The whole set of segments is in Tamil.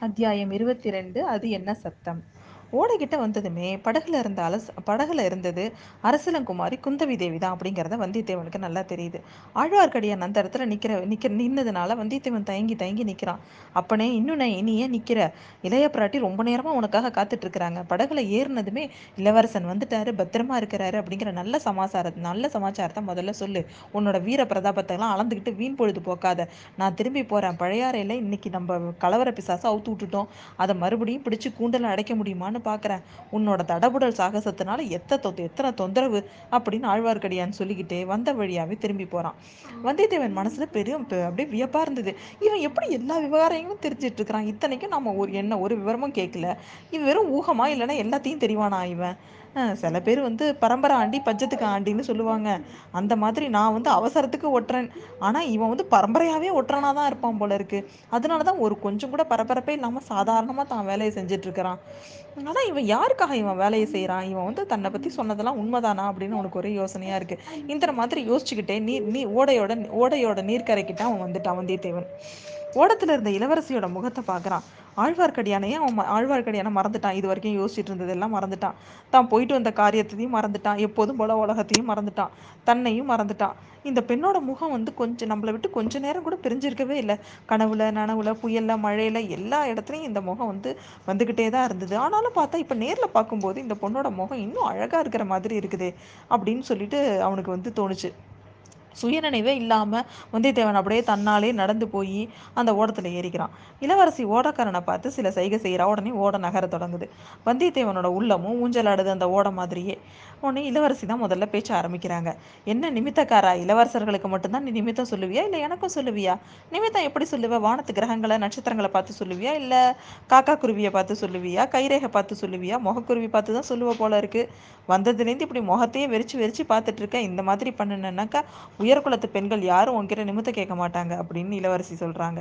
அத்தியாயம் இருபத்தி ரெண்டு அது என்ன சத்தம்? ஓடைக்கிட்ட வந்ததுமே படகுல இருந்த அலஸ் படகுல இருந்தது அரசலங்குமாரி குந்தவி தேவி தான் அப்படிங்கிறத வந்தியத்தேவனுக்கு நல்லா தெரியுது. ஆழ்வார்க்கடியான் அந்த இடத்துல நிற்கிற நிற்க நின்னதுனால வந்தியத்தேவன் தயங்கி தயங்கி நிற்கிறான் அப்பனே இன்னும் நான் இனியே நிற்கிற இளைய பிராட்டி ரொம்ப நேரமாக உனக்காக காத்துட்டு இருக்கிறாங்க. படகுல ஏறினதுமே இளவரசன் வந்துட்டாரு பத்திரமா இருக்கிறாரு அப்படிங்கிற நல்ல சமாசார நல்ல சமாச்சாரத்தை முதல்ல சொல்லு. உன்னோட வீர பிரதாபத்தெல்லாம் அளந்துக்கிட்டு வீண் பொழுது போக்காத. நான் திரும்பி போகிறேன் பழையாறையில் இன்னைக்கு நம்ம கலவர பிசாசை அவுத்து விட்டுட்டோம். அதை மறுபடியும் பிடிச்சி கூண்டல அடைக்க முடியுமான்னு பார்க்குறேன் உன்னோட தடபுடல் சாகசத்தினால எத்த தொத்து எத்தனை தொந்தரவு அப்படின்னு ஆழ்வார்க்கடியான்னு சொல்லிக்கிட்டே வந்த வழியாகவே திரும்பி போகிறான் வந்தியத்தேவன் மனசில் பெரிய அப்படியே வியப்பாக இருந்தது. இவன் எப்படி எல்லா விவகாரங்களும் தெரிஞ்சிட்டு இருக்கிறான் இத்தனைக்கும் நம்ம ஒரு என்ன ஒரு விவரமும் கேட்கல இவன் வெறும் ஊகமா இல்லைன்னா எல்லாத்தையும் தெரிவானா இவன்? சில பேர் வந்து பரம்பரை ஆண்டி பஞ்சத்துக்கு ஆண்டின்னு சொல்லுவாங்க. அந்த மாதிரி நான் வந்து அவசரத்துக்கு ஒட்டுறேன். ஆனால் இவன் வந்து பரம்பரையாகவே ஒட்டுறனா தான் இருப்பான் போல இருக்கு. அதனால தான் ஒரு கொஞ்சம் கூட பரபரப்பே இல்லாமல் சாதாரணமாக தான் வேலையை செஞ்சிட்ருக்கிறான். ஆனால் இவன் யாருக்காக இவன் வேலையை செய்கிறான் இவன் வந்து தன்னை பற்றி சொன்னதெல்லாம் உண்மைதானா அப்படின்னு உனக்கு ஒரே யோசனையாக இருக்குது இந்த மாதிரி யோசிச்சுக்கிட்டே நீர் நீ ஓடையோட ஓடையோட நீர்க்கரைக்கிட்ட அவன் வந்துட்டான் வந்தியத்தேவன். ஓடத்தில் இருந்த இளவரசியோட முகத்தை பார்க்குறான். ஆழ்வார்க்கடியானையே அவன் ஆழ்வார்க்கடியானை மறந்துட்டான். இது வரைக்கும் யோசிச்சுட்டு இருந்ததெல்லாம் மறந்துட்டான். தான் போயிட்டு வந்த காரியத்தையும் மறந்துட்டான். எப்போதும் போல உலகத்தையும் மறந்துட்டான். தன்னையும் மறந்துட்டான். இந்த பெண்ணோட முகம் வந்து கொஞ்சம் நம்மளை விட்டு கொஞ்ச நேரம் கூட பிரிஞ்சிருக்கவே இல்லை. கனவுல நனவுல புயல்ல மழையில எல்லா இடத்துலையும் இந்த முகம் வந்து வந்துக்கிட்டே தான் இருந்தது. ஆனாலும் பார்த்தா இப்போ நேரில் பார்க்கும்போது இந்த பொண்ணோட முகம் இன்னும் அழகாக இருக்கிற மாதிரி இருக்குது அப்படின்னு சொல்லிட்டு அவனுக்கு வந்து தோணுச்சு. சுயநினைவே இல்லாமல் வந்தியத்தேவன் அப்படியே தன்னாலே நடந்து போய் அந்த ஓடத்தில் ஏறிக்கிறான். இளவரசி ஓடக்காரனை பார்த்து சில சைகை செய்கிறா உடனே ஓட நகர தொடங்குது. வந்தியத்தேவனோட உள்ளமும் ஊஞ்சல் ஆடுது அந்த ஓட மாதிரியே. உடனே இளவரசி தான் முதல்ல பேச்ச ஆரம்பிக்கிறாங்க. என்ன நிமித்தக்காரா? இளவரசர்களுக்கு மட்டும்தான் நீ நிமித்தம் சொல்லுவியா? இல்லை எனக்கும் சொல்லுவியா? நிமித்தம் எப்படி சொல்லுவ? வானத்து கிரகங்களை நட்சத்திரங்களை பார்த்து சொல்லுவியா? இல்லை காக்கா குருவியை பார்த்து சொல்லுவியா? கைரேகை பார்த்து சொல்லுவியா? முகக்குருவி பார்த்து தான் சொல்லுவ போல இருக்கு. வந்ததுலேருந்து இப்படி முகத்தையே வெறிச்சு வெறிச்சு பார்த்துட்டு இருக்க. இந்த மாதிரி பண்ணுனேன்னாக்கா உயர்குலத்து பெண்கள் யாரும் உங்ககிட்ட நிமித்தம் கேட்க மாட்டாங்க அப்படின்னு இளவரசி சொல்கிறாங்க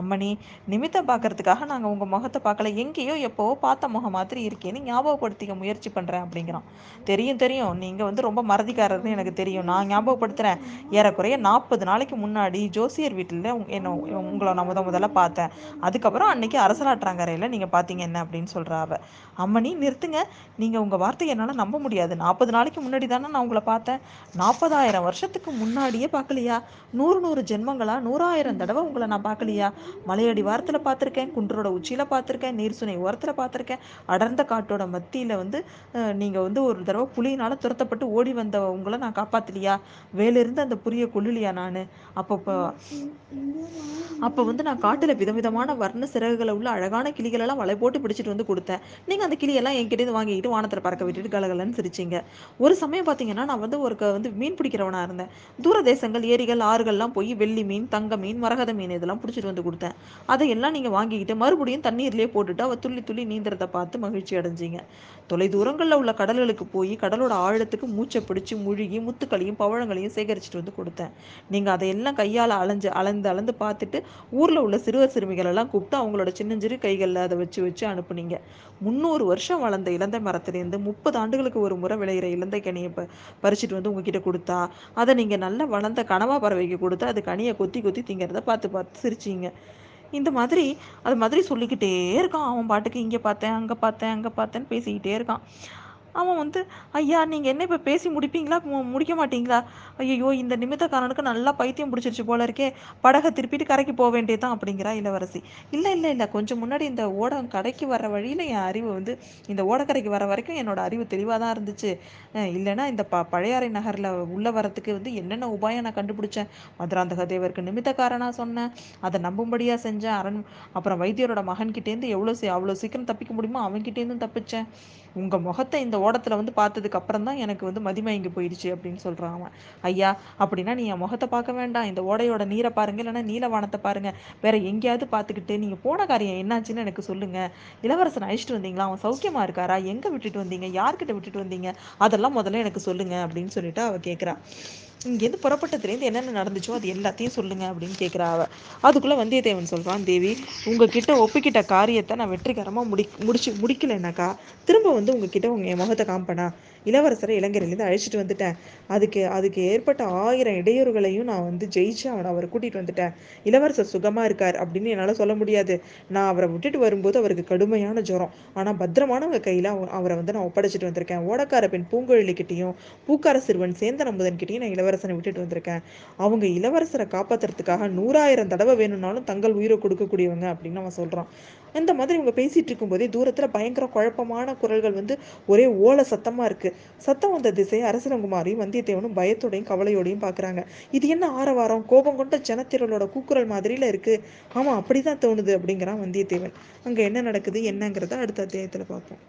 அம்மணி நிமித்தம் பார்க்கறதுக்காக நாங்கள் உங்கள் முகத்தை பார்க்கல. எங்கேயோ எப்போவோ பார்த்த முகம் மாதிரி இருக்கேன்னு ஞாபகப்படுத்திக்க முயற்சி பண்ணுறேன் அப்படிங்கிறான். தெரியும் தெரியும். நீங்கள் வந்து ரொம்ப மறதிக்காரர்னு எனக்கு தெரியும். நான் ஞாபகப்படுத்துகிறேன் ஏறக்குறைய நாற்பது நாளைக்கு முன்னாடி ஜோசியர் வீட்டில் என்ன உங்களை நான் முத முதல்ல பார்த்தேன். அதுக்கப்புறம் அன்னைக்கு அரசலாற்றாங்கரையில் நீங்கள் பார்த்தீங்க என்ன அப்படின்னு சொல்கிறா அவ. அம்மணி நிறுத்துங்க. நீங்கள் உங்கள் வார்த்தையை என்னால் நம்ப முடியாது. நாற்பது நாளைக்கு முன்னாடி தானே நான் உங்களை பார்த்தேன். நாற்பதாயிரம் வருஷத்துக்கு முன்னாடியே பார்க்கலையா நூறு நூறு ஜென்மங்களா நூறாயிரம் தடவை உங்களை நான் பார்க்கலையா மலையடி வாரத்தில் பார்த்துருக்கேன் குன்றோட உச்சியில் பார்த்துருக்கேன் நீர் சுனை ஓரத்தில் பார்த்துருக்கேன் அடர்ந்த காட்டோட மத்தியில் வந்து நீங்கள் வந்து ஒரு தடவை புலியினால் துரத்தப்பட்டு ஓடி வந்த உங்களை நான் காப்பாற்றலையா வேலிருந்து அந்த புரிய கொள்ளுலையா நான் அப்போ அப்போ வந்து நான் காட்டில் விதவிதமான வர்ண சிறகுகளை உள்ள அழகான கிளிகளெல்லாம் வலை போட்டு பிடிச்சிட்டு வந்து கொடுத்தேன். நீங்கள் அந்த கிளியெல்லாம் என்கிட்ட வாங்கிக்கிட்டு வானத்தில் பறக்க விட்டுட்டு கலகலன்னு சிரிச்சிங்க. ஒரு சமயம் பார்த்தீங்கன்னா நான் வந்து ஒரு வந்து மீன் பிடிக்கிறவனாக இருந்தேன். தூர தேசங்கள் ஏரிகள் ஆறுகள்லாம் போய் வெள்ளி மீன் தங்க மீன் மரகத மீன் இதெல்லாம் பிடிச்சிட்டு வந்து கொடுத்தேன். அதையெல்லாம் நீங்கள் வாங்கிக்கிட்டு மறுபடியும் தண்ணீர்லேயே போட்டுட்டு அவள் துள்ளி துள்ளி நீந்துறதை பார்த்து மகிழ்ச்சி அடைஞ்சிங்க. தொலை தூரங்களில் உள்ள கடல்களுக்கு போய் கடலோட ஆழத்துக்கு மூச்சை பிடிச்சி முழுகி முத்துக்களையும் பவழங்களையும் சேகரிச்சுட்டு வந்து கொடுத்தேன். நீங்கள் அதையெல்லாம் கையால் அலைஞ்சு அளந்து அளந்து பார்த்துட்டு ஊரில் உள்ள சிறுவர் சிறுமிகள் எல்லாம் கூப்பிட்டு அவங்களோட சின்னஞ்சிறு கைகளில் அதை வச்சு வச்சு அனுப்புனீங்க. முந்நூறு வருஷம் வளர்ந்த இலந்தை மரத்துலேருந்து முப்பது ஆண்டுகளுக்கு ஒரு முறை விளையிற இலந்தை கனியை ப பறிச்சுட்டு வந்து உங்ககிட்ட கொடுத்தா அதை நீங்கள் நல்லா வளர்ந்த கனவா பறவைக்கு கொடுத்து அது கனியை கொத்தி கொத்தி திங்கிறத பார்த்து பார்த்து சிரிச்சிங்க. இந்த மாதிரி அது மாதிரி சொல்லிக்கிட்டே இருக்கான். அவன் பாட்டுக்கு இங்கே பார்த்தேன் அங்கே பார்த்தேன் அங்கே பார்த்தேன்னு பேசிக்கிட்டே இருக்கான். அவன் வந்து ஐயா நீங்கள் என்ன இப்போ பேசி முடிப்பீங்களா? முடிக்க மாட்டீங்களா? ஐயோ இந்த நிமித்தக்காரனுக்கு நல்லா பைத்தியம் பிடிச்சிருச்சு போல இருக்கே. படகை திருப்பிட்டு கரைக்கு போக வேண்டியதான் அப்படிங்கிறா இளவரசி. இல்லை இல்லை இல்லை. கொஞ்சம் முன்னாடி இந்த ஓடம் கடைக்கு வர வழியில் என் அறிவு வந்து இந்த ஓடக்கரைக்கு வர வரைக்கும் என்னோட அறிவு தெளிவாக தான் இருந்துச்சு இல்லைன்னா இந்த ப பழையாறை நகரில் உள்ள வரத்துக்கு வந்து என்னென்ன உபாயம் நான் கண்டுபிடிச்சேன்? மதுராந்தக தேவருக்கு நிமித்தக்காரனாக சொன்னேன். அதை நம்பும்படியாக செஞ்சேன். அரண் அப்புறம் வைத்தியரோட மகன்கிட்டேருந்து எவ்வளோ அவ்வளோ சீக்கிரம் தப்பிக்க முடியுமோ அவன்கிட்டேருந்து தப்பிச்சேன். உங்கள் முகத்தை இந்த ஓடத்தில் வந்து பார்த்ததுக்கு அப்புறம் தான் எனக்கு வந்து மதிமயங்கி போயிடுச்சு அப்படின்னு சொல்கிறான் அவன். ஐயா அப்படின்னா நீ என் முகத்தை பார்க்க வேண்டாம். இந்த ஓடையோட நீரை பாருங்க இல்லைன்னா நீலவானத்தை பாருங்க. வேற எங்கேயாவது பார்த்துக்கிட்டு நீங்கள் போன காரியம் என்னாச்சுன்னு எனக்கு சொல்லுங்க. இளவரசன் அழிச்சிட்டு வந்தீங்களா? அவன் சௌக்கியமா இருக்காரா? எங்கே விட்டுட்டு வந்தீங்க? யார்கிட்ட விட்டுட்டு வந்தீங்க? அதெல்லாம் முதல்ல எனக்கு சொல்லுங்க அப்படின்னு சொல்லிட்டு அவள் கேட்குறா இங்கேருந்து புறப்பட்டதுலேருந்து என்னென்ன நடந்துச்சோ அது எல்லாத்தையும் சொல்லுங்க அப்படின்னு கேட்குறா அவ. அதுக்குள்ளே வந்தியத்தேவன் சொல்கிறான் தேவி உங்ககிட்ட ஒப்பிக்கிட்ட காரியத்தை நான் வெற்றிகரமாக முடி முடிச்சு முடிக்கலைனாக்கா திரும்ப வந்து உங்ககிட்ட உங்க என் முகத்தை காம்பனா இளவரசரை இலங்கையிலேருந்து அழைச்சிட்டு வந்துட்டேன். அதுக்கு அதுக்கு ஏற்பட்ட ஆயிரம் இடையூறுகளையும் நான் வந்து ஜெயிச்சு அவனை அவரை கூட்டிகிட்டு வந்துட்டேன். இளவரசர் சுகமாக இருக்கார் அப்படின்னு என்னால் சொல்ல முடியாது. நான் அவரை விட்டுட்டு வரும்போது அவருக்கு கடுமையான ஜுரம். ஆனால் பத்திரமானவங்க கையில் அவரை வந்து நான் ஒப்படைச்சிட்டு வந்திருக்கேன். ஓடக்கார பெண் பூங்கொழிலிக்கிட்டையும் பூக்கார சிறுவன் சேந்தன் அமுதன்கிட்டையும் நான் இளவரசனை விட்டுட்டு வந்திருக்கேன். அவங்க இளவரசரை காப்பாற்றுறதுக்காக நூறாயிரம் தடவை வேணும்னாலும் தங்கள் உயிரை கொடுக்கக்கூடியவங்க அப்படின்னு அவன் சொல்கிறான் இந்த மாதிரி இவங்க பேசிகிட்டு இருக்கும்போதே தூரத்தில் பயங்கர குழப்பமான குரல்கள் வந்து ஒரே ஓல சத்தமாக இருக்குது சத்தம் வந்த திசை அரசலங்குமாரியும் வந்தியத்தேவனும் பயத்தோடையும் கவலையோடையும் பார்க்குறாங்க இது என்ன ஆரவாரம்? கோபம் கொண்ட ஜனத்திரளோட கூக்குரல் மாதிரியில் இருக்குது ஆமாம் அப்படி தான் தோணுது அப்படிங்கிறான் வந்தியத்தேவன். அங்கே என்ன நடக்குது என்னங்கிறத அடுத்த அத்தியாயத்தில் பார்ப்போம்.